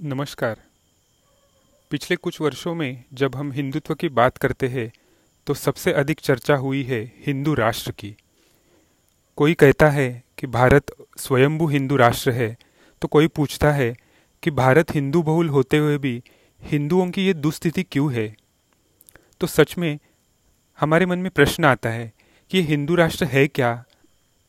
नमस्कार। पिछले कुछ वर्षों में जब हम हिंदुत्व की बात करते हैं तो सबसे अधिक चर्चा हुई है हिंदू राष्ट्र की। कोई कहता है कि भारत स्वयंभू हिंदू राष्ट्र है तो कोई पूछता है कि भारत हिंदू बहुल होते हुए भी हिंदुओं की ये दुस्थिति क्यों है? तो सच में, हमारे मन में प्रश्न आता है कि हिंदू राष्ट्र है क्या?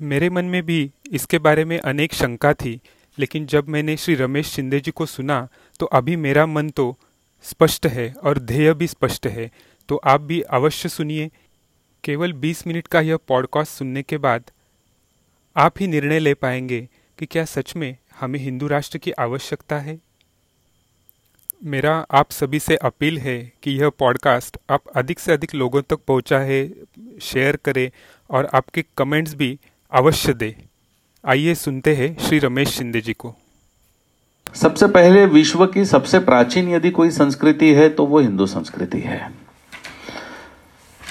मेरे मन में भी इसके बारे में अनेक शंका थी लेकिन जब मैंने श्री रमेश शिंदे जी को सुना तो अभी मेरा मन तो स्पष्ट है और ध्येय भी स्पष्ट है। तो आप भी अवश्य सुनिए। केवल 20 मिनट का यह पॉडकास्ट सुनने के बाद आप ही निर्णय ले पाएँगे कि क्या सच में हमें हिंदू राष्ट्र की आवश्यकता है। मेरा आप सभी से अपील है कि यह पॉडकास्ट आप अधिक से अधिक लोगों तक पहुँचाए शेयर करें और आपके कमेंट्स भी अवश्य दें। आइए सुनते हैं श्री रमेश शिंदे जी को। सबसे पहले विश्व की सबसे प्राचीन यदि कोई संस्कृति है तो वो हिंदू संस्कृति है।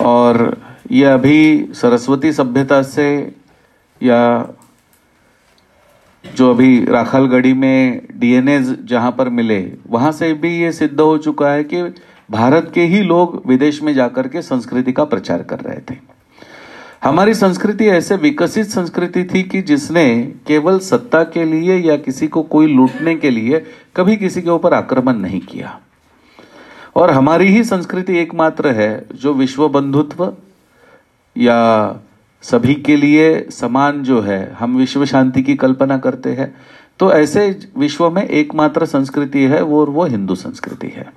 और ये अभी सरस्वती सभ्यता से या जो अभी राखालगढ़ी में डीएनए जहाँ पर मिले, वहाँ से भी ये सिद्ध हो चुका है कि भारत के ही लोग विदेश में जाकर के संस्कृति का प्रचार कर रहे थे। हमारी संस्कृति ऐसे विकसित संस्कृति थी कि जिसने केवल सत्ता के लिए या किसी को कोई लूटने के लिए कभी किसी के ऊपर आक्रमण नहीं किया। और हमारी ही संस्कृति एकमात्र है जो विश्व बंधुत्व या सभी के लिए समान जो है, हम विश्व शांति की कल्पना करते हैं। तो ऐसे विश्व में एकमात्र संस्कृति है वो वो हिंदू संस्कृति है।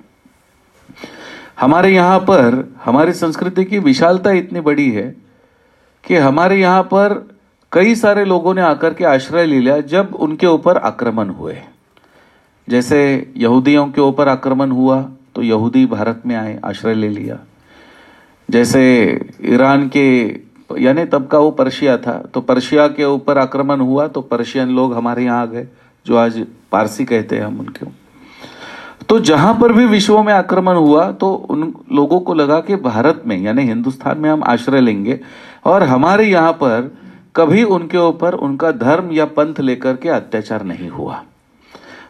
हमारे यहाँ पर, हमारी संस्कृति की विशालता इतनी बड़ी है कि हमारे यहाँ पर कई सारे लोगों ने आकर के आश्रय ले लिया जब उनके ऊपर आक्रमण हुए। जैसे यहूदियों के ऊपर आक्रमण हुआ तो यहूदी भारत में आए, आश्रय ले लिया। जैसे ईरान के, यानी तब का वो पर्शिया था तो पर्शिया के ऊपर आक्रमण हुआ तो पर्शियन लोग हमारे यहाँ आ गए, जो आज पारसी कहते हैं हम उनके। तो जहाँ पर भी विश्व में आक्रमण हुआ तो उन लोगों को लगा कि भारत में, यानी हिंदुस्तान में हम आश्रय लेंगे और हमारे यहाँ पर कभी उनके ऊपर उनका धर्म या पंथ लेकर के अत्याचार नहीं हुआ।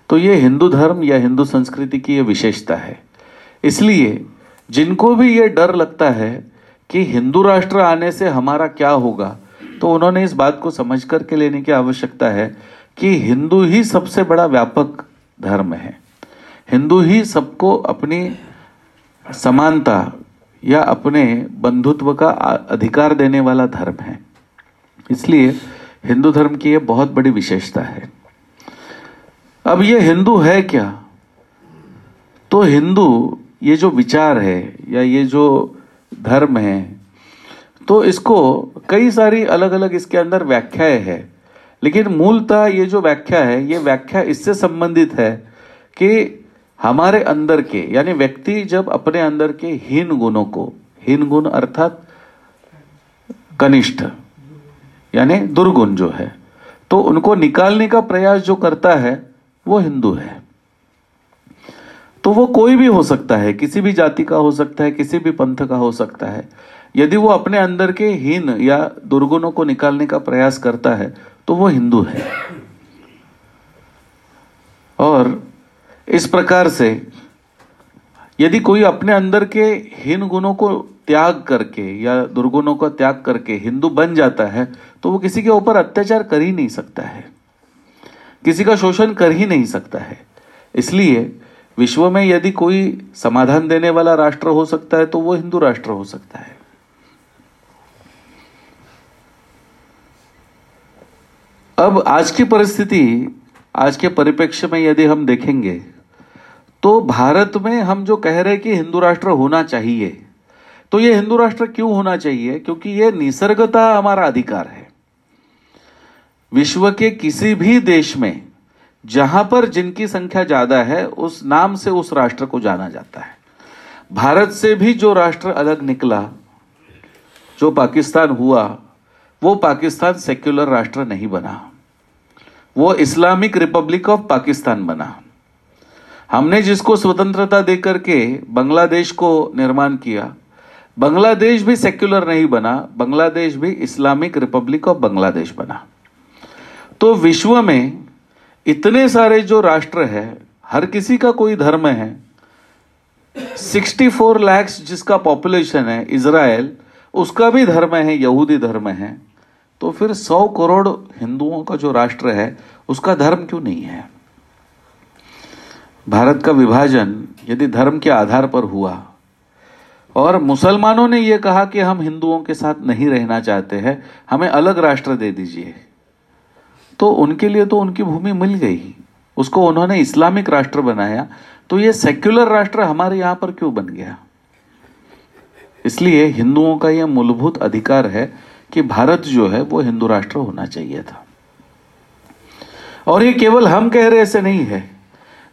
तो ये हिंदू धर्म या हिंदू संस्कृति की ये विशेषता है। इसलिए जिनको भी ये डर लगता है कि हिंदू राष्ट्र आने से हमारा क्या होगा तो उन्होंने इस बात को समझ करके लेने की आवश्यकता है कि हिंदू ही सबसे बड़ा व्यापक धर्म है। हिंदू ही सबको अपनी समानता या अपने बंधुत्व का अधिकार देने वाला धर्म है। इसलिए हिंदू धर्म की यह बहुत बड़ी विशेषता है। अब ये हिंदू है क्या? तो हिंदू, ये जो विचार है या ये जो धर्म है तो इसको कई सारी अलग अलग इसके अंदर व्याख्याएँ है। लेकिन मूलतः ये जो व्याख्या है, ये व्याख्या इससे संबंधित है कि हमारे अंदर के, यानी व्यक्ति जब अपने अंदर के हीन गुणों को, हीन गुण अर्थात कनिष्ठ, यानी दुर्गुण जो है तो उनको निकालने का प्रयास जो करता है, वो हिंदू है। तो वो कोई भी हो सकता है, किसी भी जाति का हो सकता है, किसी भी पंथ का हो सकता है, यदि वो अपने अंदर के हीन या दुर्गुणों को निकालने का प्रयास करता है तो वो हिंदू है। और इस प्रकार से, यदि कोई अपने अंदर के हीन गुणों को त्याग करके या दुर्गुणों का त्याग करके हिंदू बन जाता है तो वो किसी के ऊपर अत्याचार कर ही नहीं सकता है। किसी का शोषण कर ही नहीं सकता है। इसलिए विश्व में यदि कोई समाधान देने वाला राष्ट्र हो सकता है तो वो हिंदू राष्ट्र हो सकता है। अब आज की परिस्थिति, आज के परिप्रेक्ष्य में यदि हम देखेंगे तो भारत में हम जो कह रहे हैं कि हिंदू राष्ट्र होना चाहिए तो ये हिंदू राष्ट्र क्यों होना चाहिए? क्योंकि ये निसर्गता हमारा अधिकार है। विश्व के किसी भी देश में जहाँ पर जिनकी संख्या ज़्यादा है, उस नाम से उस राष्ट्र को जाना जाता है। भारत से भी जो राष्ट्र अलग निकला, जो पाकिस्तान हुआ, वो पाकिस्तान सेक्युलर राष्ट्र नहीं बना। वो इस्लामिक रिपब्लिक ऑफ़ पाकिस्तान बना। हमने जिसको स्वतंत्रता देकर के बांग्लादेश को निर्माण किया, बांग्लादेश भी सेक्युलर नहीं बना, बांग्लादेश भी इस्लामिक रिपब्लिक ऑफ़ बांग्लादेश बना। तो विश्व में इतने सारे जो राष्ट्र है, हर किसी का कोई धर्म है 64 लैक्स जिसका पॉपुलेशन है इसराइल उसका भी धर्म है यहूदी धर्म है तो फिर 100 करोड़ हिंदुओं का जो राष्ट्र है, उसका धर्म क्यों नहीं है? भारत का विभाजन यदि धर्म के आधार पर हुआ, और मुसलमानों ने यह कहा कि हम हिंदुओं के साथ नहीं रहना चाहते हैं, हमें अलग राष्ट्र दे दीजिए तो उनके लिए तो उनकी भूमि मिल गई। उसको उन्होंने इस्लामिक राष्ट्र बनाया तो ये सेक्युलर राष्ट्र हमारे यहाँ पर क्यों बन गया? इसलिए हिंदुओं का यह मूलभूत अधिकार है कि भारत जो है, वो हिंदू राष्ट्र होना चाहिए था। और ये केवल हम कह रहे ऐसे नहीं है।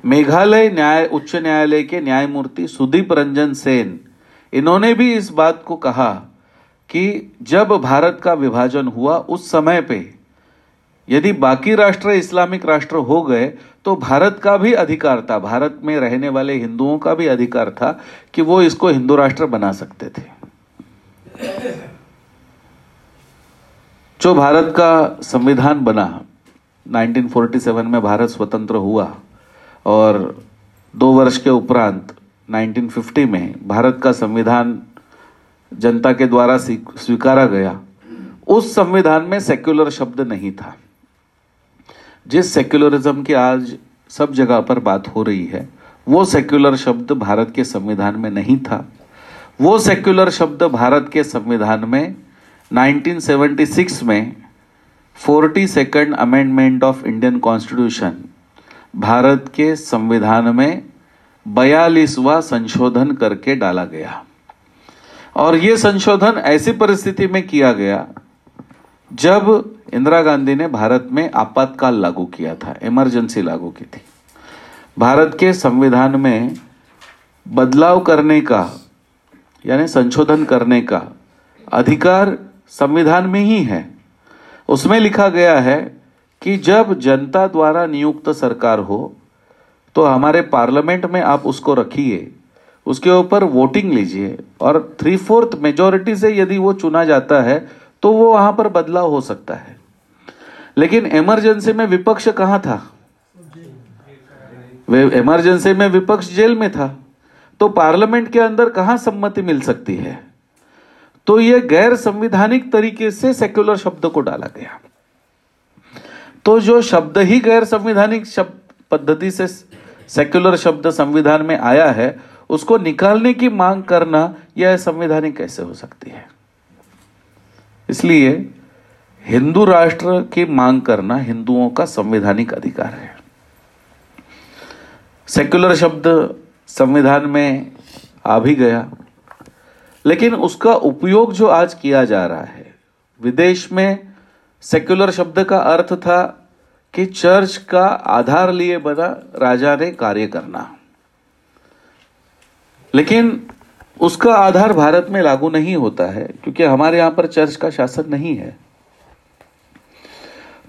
मेघालय न्याय, उच्च न्यायालय के न्यायमूर्ति सुदीप रंजन सेन, इन्होंने भी इस बात को कहा कि जब भारत का विभाजन हुआ उस समय पे, यदि बाकी राष्ट्र इस्लामिक राष्ट्र हो गए तो भारत का भी अधिकार था। भारत में रहने वाले हिंदुओं का भी अधिकार था कि वो इसको हिंदू राष्ट्र बना सकते थे। जो भारत का संविधान बना 1947 में भारत स्वतंत्र हुआ और दो वर्ष के उपरांत 1950 में, भारत का संविधान जनता के द्वारा स्वीकारा गया। उस संविधान में सेक्युलर शब्द नहीं था। जिस सेक्युलरिज्म की आज सब जगह पर बात हो रही है, वो सेक्युलर शब्द भारत के संविधान में नहीं था। वो सेक्युलर शब्द भारत के संविधान में 1976 में, forty second amendment of Indian constitution Bharat के संविधान में बयालीसवा संशोधन करके डाला गया। और ये संशोधन ऐसी परिस्थिति में किया गया जब इंदिरा गांधी ने भारत में आपातकाल लागू किया था, इमरजेंसी लागू की थी। भारत के संविधान में बदलाव करने का, यानी संशोधन करने का अधिकार संविधान में ही है। उसमें लिखा गया है कि जब जनता द्वारा नियुक्त सरकार हो तो हमारे पार्लियामेंट में आप उसको रखिए, उसके ऊपर वोटिंग लीजिए और थ्री फोर्थ मेजोरिटी से यदि वो चुना जाता है तो वो वहाँ पर बदलाव हो सकता है। लेकिन इमरजेंसी में विपक्ष कहाँ था? इमरजेंसी में विपक्ष जेल में था। तो पार्लियामेंट के अंदर कहाँ सम्मति मिल सकती है? तो यह गैर संविधानिक तरीके से सेक्युलर शब्द को डाला गया। तो जो शब्द ही गैर संविधानिक शब्द पद्धति से सेक्युलर शब्द संविधान में आया है, उसको निकालने की मांग करना यह संवैधानिक कैसे हो सकती है? इसलिए हिंदू राष्ट्र की मांग करना हिंदुओं का संवैधानिक अधिकार है। सेक्युलर शब्द संविधान में आ भी गया, लेकिन उसका उपयोग जो आज किया जा रहा है, विदेश में सेक्युलर शब्द का अर्थ था कि चर्च का आधार लिए बना राजा ने कार्य करना। लेकिन उसका आधार भारत में लागू नहीं होता है, क्योंकि हमारे यहाँ पर चर्च का शासन नहीं है।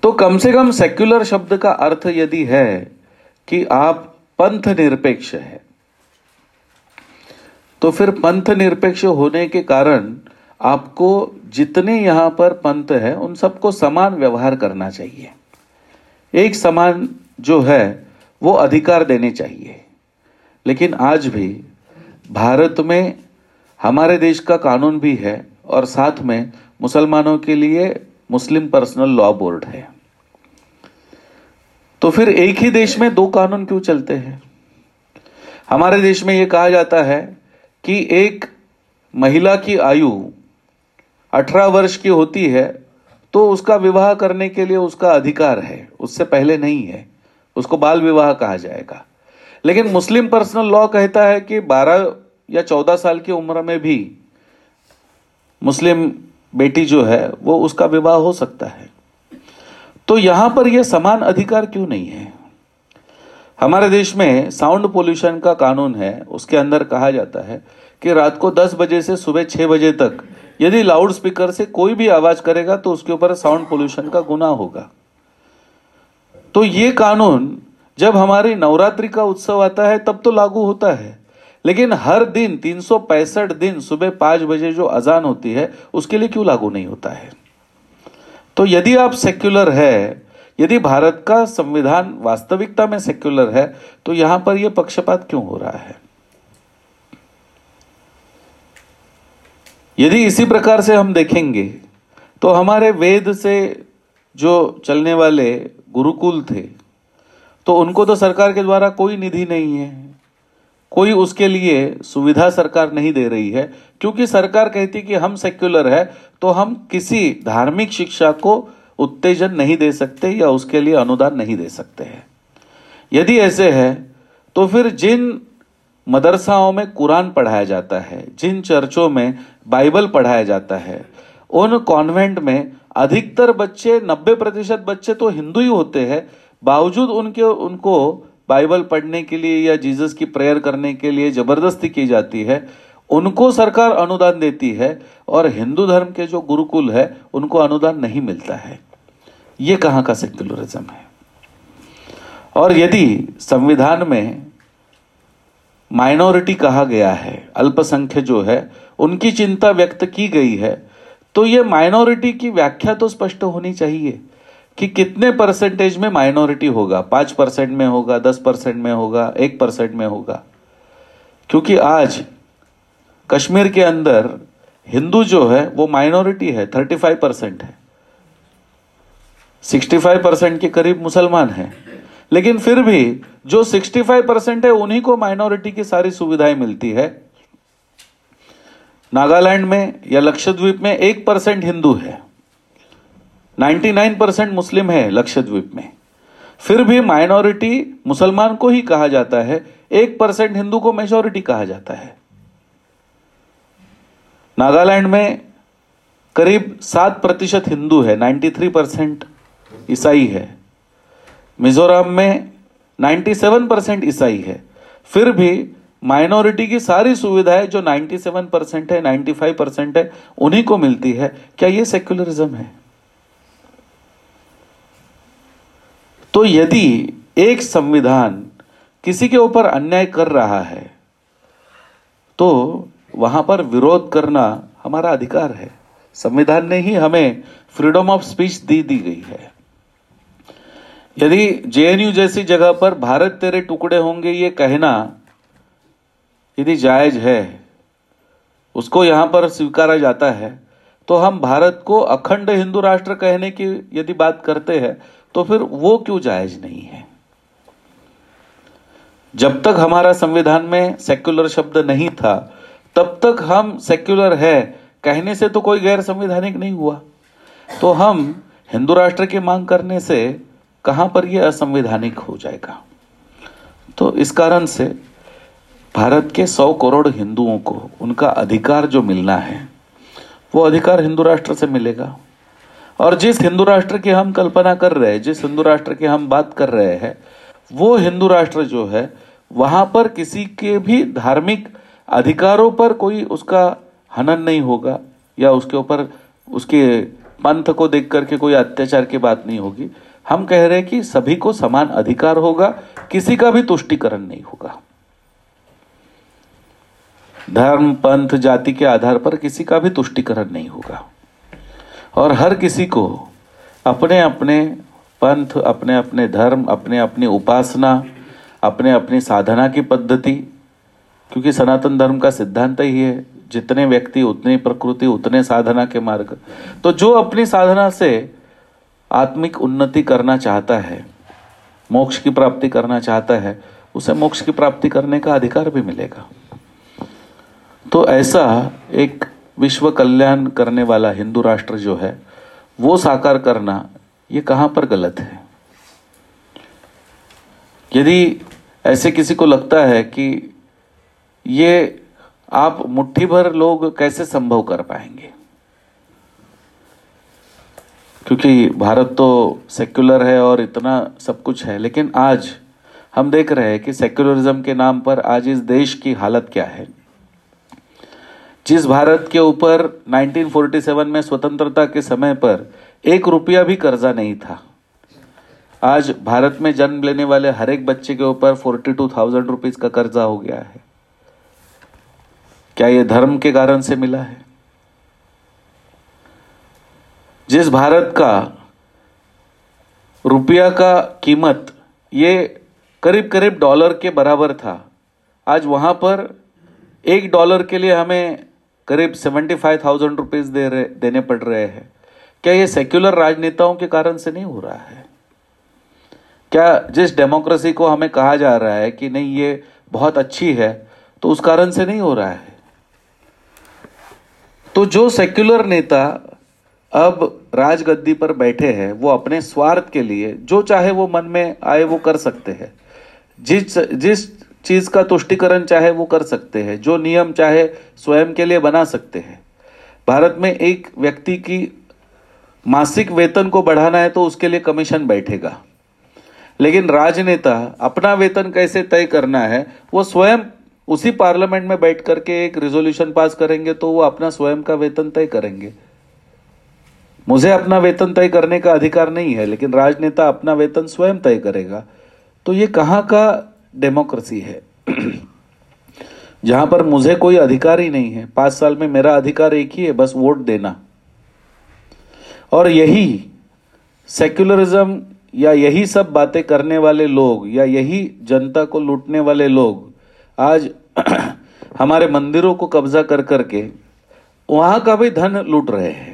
तो कम से कम सेक्युलर शब्द का अर्थ यदि है कि आप पंथ निरपेक्ष है तो फिर पंथ निरपेक्ष होने के कारण आपको जितने यहाँ पर पंत है, उन सबको समान व्यवहार करना चाहिए। एक समान जो है, वो अधिकार देने चाहिए। लेकिन आज भी भारत में हमारे देश का कानून भी है और साथ में मुसलमानों के लिए मुस्लिम पर्सनल लॉ बोर्ड है। तो फिर एक ही देश में दो कानून क्यों चलते हैं? हमारे देश में यह कहा जाता है कि एक महिला की आयु 18 वर्ष की होती है तो उसका विवाह करने के लिए उसका अधिकार है। उससे पहले नहीं है। उसको बाल विवाह कहा जाएगा। लेकिन मुस्लिम पर्सनल लॉ कहता है कि 12 या 14 साल की उम्र में भी मुस्लिम बेटी जो है, वो उसका विवाह हो सकता है। तो यहाँ पर यह समान अधिकार क्यों नहीं है? हमारे देश में साउंड पोल्यूशन का कानून है। उसके अंदर कहा जाता है कि रात को 10 बजे से सुबह 6 बजे तक यदि लाउड स्पीकर से कोई भी आवाज़ करेगा तो उसके ऊपर साउंड पोल्यूशन का गुना होगा। तो ये कानून, जब हमारी नवरात्रि का उत्सव आता है, तब तो लागू होता है। लेकिन हर दिन, तीन सौ पैंसठ दिन, सुबह पाँच बजे जो अजान होती है, उसके लिए क्यों लागू नहीं होता है? तो यदि आप सेक्युलर है, यदि भारत का संविधान वास्तविकता में सेक्युलर है तो यहाँ पर यह पक्षपात क्यों हो रहा है? यदि इसी प्रकार से हम देखेंगे तो हमारे वेद से जो चलने वाले गुरुकुल थे तो उनको तो सरकार के द्वारा कोई निधि नहीं है। कोई उसके लिए सुविधा सरकार नहीं दे रही है। क्योंकि सरकार कहती कि हम सेक्युलर है तो हम किसी धार्मिक शिक्षा को उत्तेजन नहीं दे सकते या उसके लिए अनुदान नहीं दे सकते हैं। यदि ऐसे है तो फिर जिन मदरसाओं में कुरान पढ़ाया जाता है, जिन चर्चों में बाइबल पढ़ाया जाता है। उन कॉन्वेंट में अधिकतर बच्चे, नब्बे प्रतिशत बच्चे तो हिंदू ही होते हैं। बावजूद उनके, उनको बाइबल पढ़ने के लिए या जीसस की प्रेयर करने के लिए ज़बरदस्ती की जाती है, उनको सरकार अनुदान देती है और हिंदू धर्म के जो गुरुकुल है, उनको अनुदान नहीं मिलता है। ये कहाँ का सेक्युलरिज्म है? और यदि संविधान में माइनॉरिटी कहा गया है, अल्पसंख्य जो है, उनकी चिंता व्यक्त की गई है। तो ये माइनॉरिटी की व्याख्या तो स्पष्ट होनी चाहिए कि कितने परसेंटेज में माइनॉरिटी होगा। पाँच परसेंट में होगा, दस परसेंट में होगा, एक परसेंट में होगा। क्योंकि आज कश्मीर के अंदर हिंदू जो है, वो माइनॉरिटी है, थर्टी फाइव परसेंट है। सिक्सटी फाइव परसेंट के करीब मुसलमान है। लेकिन फिर भी जो सिक्सटी फाइव परसेंट है, उन्हीं को माइनॉरिटी की सारी सुविधाएँ मिलती है। नागालैंड में या लक्षद्वीप में एक परसेंट हिंदू है। 99 परसेंट मुस्लिम है लक्षद्वीप में। फिर भी माइनॉरिटी मुसलमान को ही कहा जाता है, एक परसेंट हिंदू को मेजोरिटी कहा जाता है। नागालैंड में करीब सात प्रतिशत हिंदू है 93 परसेंट ईसाई है। मिजोरम में 97 परसेंट ईसाई है। फिर भी माइनॉरिटी की सारी सुविधाएँ जो 97 परसेंट है 95 परसेंट है, उन्हीं को मिलती है। क्या ये सेक्युलरिज्म है? तो यदि एक संविधान किसी के ऊपर अन्याय कर रहा है तो वहाँ पर विरोध करना हमारा अधिकार है। संविधान ने ही हमें फ्रीडम ऑफ़ स्पीच दी दी गई है। यदि जेएनयू जैसी जगह पर भारत तेरे टुकड़े होंगे, ये कहना यदि जायज़ है, उसको यहाँ पर स्वीकारा जाता है तो हम भारत को अखंड हिंदू राष्ट्र कहने की यदि बात करते हैं तो फिर वो क्यों जायज़ नहीं है? जब तक हमारा संविधान में सेक्युलर शब्द नहीं था, तब तक हम सेक्युलर है, कहने से तो कोई गैर संवैधानिक नहीं हुआ। तो हम हिंदू राष्ट्र की मांग करने से कहाँ पर यह असंवैधानिक हो जाएगा? तो इस कारण से भारत के सौ करोड़ हिंदुओं को उनका अधिकार जो मिलना है, वो अधिकार हिंदू राष्ट्र से मिलेगा। और जिस हिंदू राष्ट्र की हम कल्पना कर रहे हैं, जिस हिंदू राष्ट्र की हम बात कर रहे हैं, वो हिंदू राष्ट्र जो है, वहाँ पर किसी के भी धार्मिक अधिकारों पर कोई उसका हनन नहीं होगा, या उसके ऊपर उसके पंथ को देख करके कोई अत्याचार की बात नहीं होगी। हम कह रहे हैं कि सभी को समान अधिकार होगा, किसी का भी तुष्टिकरण नहीं होगा। धर्म, पंथ, जाति के आधार पर किसी का भी तुष्टिकरण नहीं होगा। और हर किसी को अपने अपने पंथ अपने अपने धर्म अपने अपनी उपासना अपने अपनी साधना की पद्धति, क्योंकि सनातन धर्म का सिद्धांत ही है, जितने व्यक्ति, उतनी प्रकृति, उतने साधना के मार्ग। तो जो अपनी साधना से आत्मिक उन्नति करना चाहता है, मोक्ष की प्राप्ति करना चाहता है, उसे मोक्ष की प्राप्ति करने का अधिकार भी मिलेगा। तो ऐसा एक विश्व कल्याण करने वाला हिंदू राष्ट्र जो है, वो साकार करना, ये कहाँ पर गलत है? यदि ऐसे किसी को लगता है कि ये आप मुट्ठी भर लोग कैसे संभव कर पाएँगे? क्योंकि भारत तो सेक्युलर है और इतना सब कुछ है, लेकिन आज हम देख रहे हैं कि सेक्युलरिज्म के नाम पर आज इस देश की हालत क्या है। जिस भारत के ऊपर 1947 में स्वतंत्रता के समय पर एक रुपया भी कर्जा नहीं था, आज भारत में जन्म लेने वाले हर एक बच्चे के ऊपर फोर्टी टू थाउज़ेंड रुपीज़ का कर्जा हो गया है। क्या यह धर्म के कारण से मिला है? जिस भारत का रुपया का कीमत ये करीब करीब डॉलर के बराबर था, आज वहाँ पर एक डॉलर के लिए हमें करीब सेवेंटी फाइव थाउज़ेंड रुपीज़ दे रहे, देने पड़ रहे हैं। क्या ये सेक्युलर राजनेताओं के कारण से नहीं हो रहा है? क्या जिस डेमोक्रेसी को हमें कहा जा रहा है कि नहीं, ये बहुत अच्छी है तो उस कारण से नहीं हो रहा है? तो जो सेक्युलर नेता अब राजगद्दी पर बैठे हैं, वो अपने स्वार्थ के लिए, जो चाहे वो मन में आए वो कर सकते हैं। जिस जिस चीज़ का तुष्टिकरण चाहे वो कर सकते हैं, जो नियम चाहे स्वयं के लिए बना सकते हैं। भारत में एक व्यक्ति की मासिक वेतन को बढ़ाना है तो उसके लिए कमीशन बैठेगा। लेकिन राजनेता अपना वेतन कैसे तय करना है, वो स्वयं उसी पार्लियामेंट में बैठ करके एक रिजोल्यूशन पास करेंगे तो वो अपना स्वयं का वेतन तय करेंगे। मुझे अपना वेतन तय करने का अधिकार नहीं है, लेकिन राजनेता अपना वेतन स्वयं तय करेगा। तो ये कहाँ का डेमोक्रेसी है? जहाँ पर मुझे कोई अधिकार ही नहीं है। पाँच साल में मेरा अधिकार एक ही है, बस वोट देना। और यही सेक्युलरिज्म या यही सब बातें करने वाले लोग या यही जनता को लूटने वाले लोग आज हमारे मंदिरों को कब्जा कर करके वहाँ का भी धन लूट रहे हैं।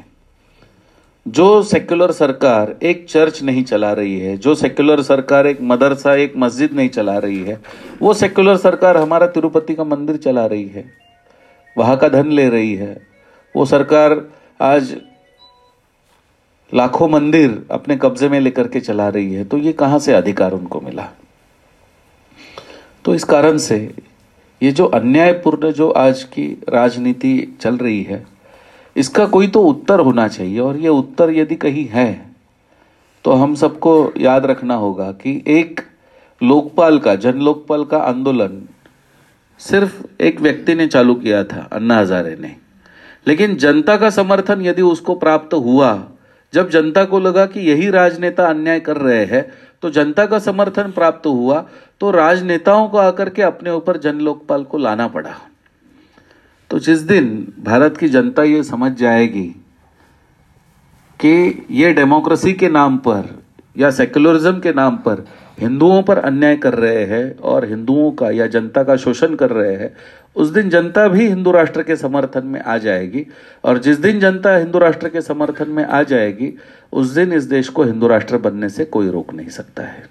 जो सेक्युलर सरकार एक चर्च नहीं चला रही है, जो सेक्युलर सरकार एक मदरसा, एक मस्जिद नहीं चला रही है, वो सेक्युलर सरकार हमारा तिरुपति का मंदिर चला रही है, वहाँ का धन ले रही है, वो सरकार आज लाखों मंदिर अपने कब्जे में लेकर के चला रही है तो ये कहाँ से अधिकार उनको मिला? तो इस कारण से ये जो अन्यायपूर्ण जो आज की राजनीति चल रही है इसका कोई तो उत्तर होना चाहिए, और ये उत्तर यदि कहीं है तो हम सबको याद रखना होगा कि एक लोकपाल का, जन लोकपाल का आंदोलन सिर्फ़ एक व्यक्ति ने चालू किया था, अन्ना हजारे ने। लेकिन जनता का समर्थन यदि उसको प्राप्त हुआ, जब जनता को लगा कि यही राजनेता अन्याय कर रहे हैं तो जनता का समर्थन प्राप्त हुआ तो राजनेताओं को आकर के अपने ऊपर जन लोकपाल को लाना पड़ा। तो जिस दिन भारत की जनता ये समझ जाएगी कि ये डेमोक्रेसी के नाम पर या सेक्युलरिज्म के नाम पर हिंदुओं पर अन्याय कर रहे हैं और हिंदुओं का या जनता का शोषण कर रहे हैं, उस दिन जनता भी हिंदू राष्ट्र के समर्थन में आ जाएगी। और जिस दिन जनता हिंदू राष्ट्र के समर्थन में आ जाएगी, उस दिन इस देश को हिंदू राष्ट्र बनने से कोई रोक नहीं सकता है।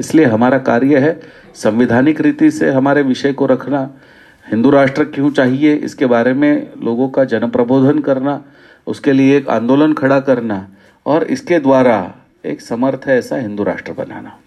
इसलिए हमारा कार्य है संविधानिक रीति से हमारे विषय को रखना हिंदू राष्ट्र क्यों चाहिए? इसके बारे में लोगों का जन प्रबोधन करना, उसके लिए एक आंदोलन खड़ा करना और इसके द्वारा एक समर्थ ऐसा हिंदू राष्ट्र बनाना।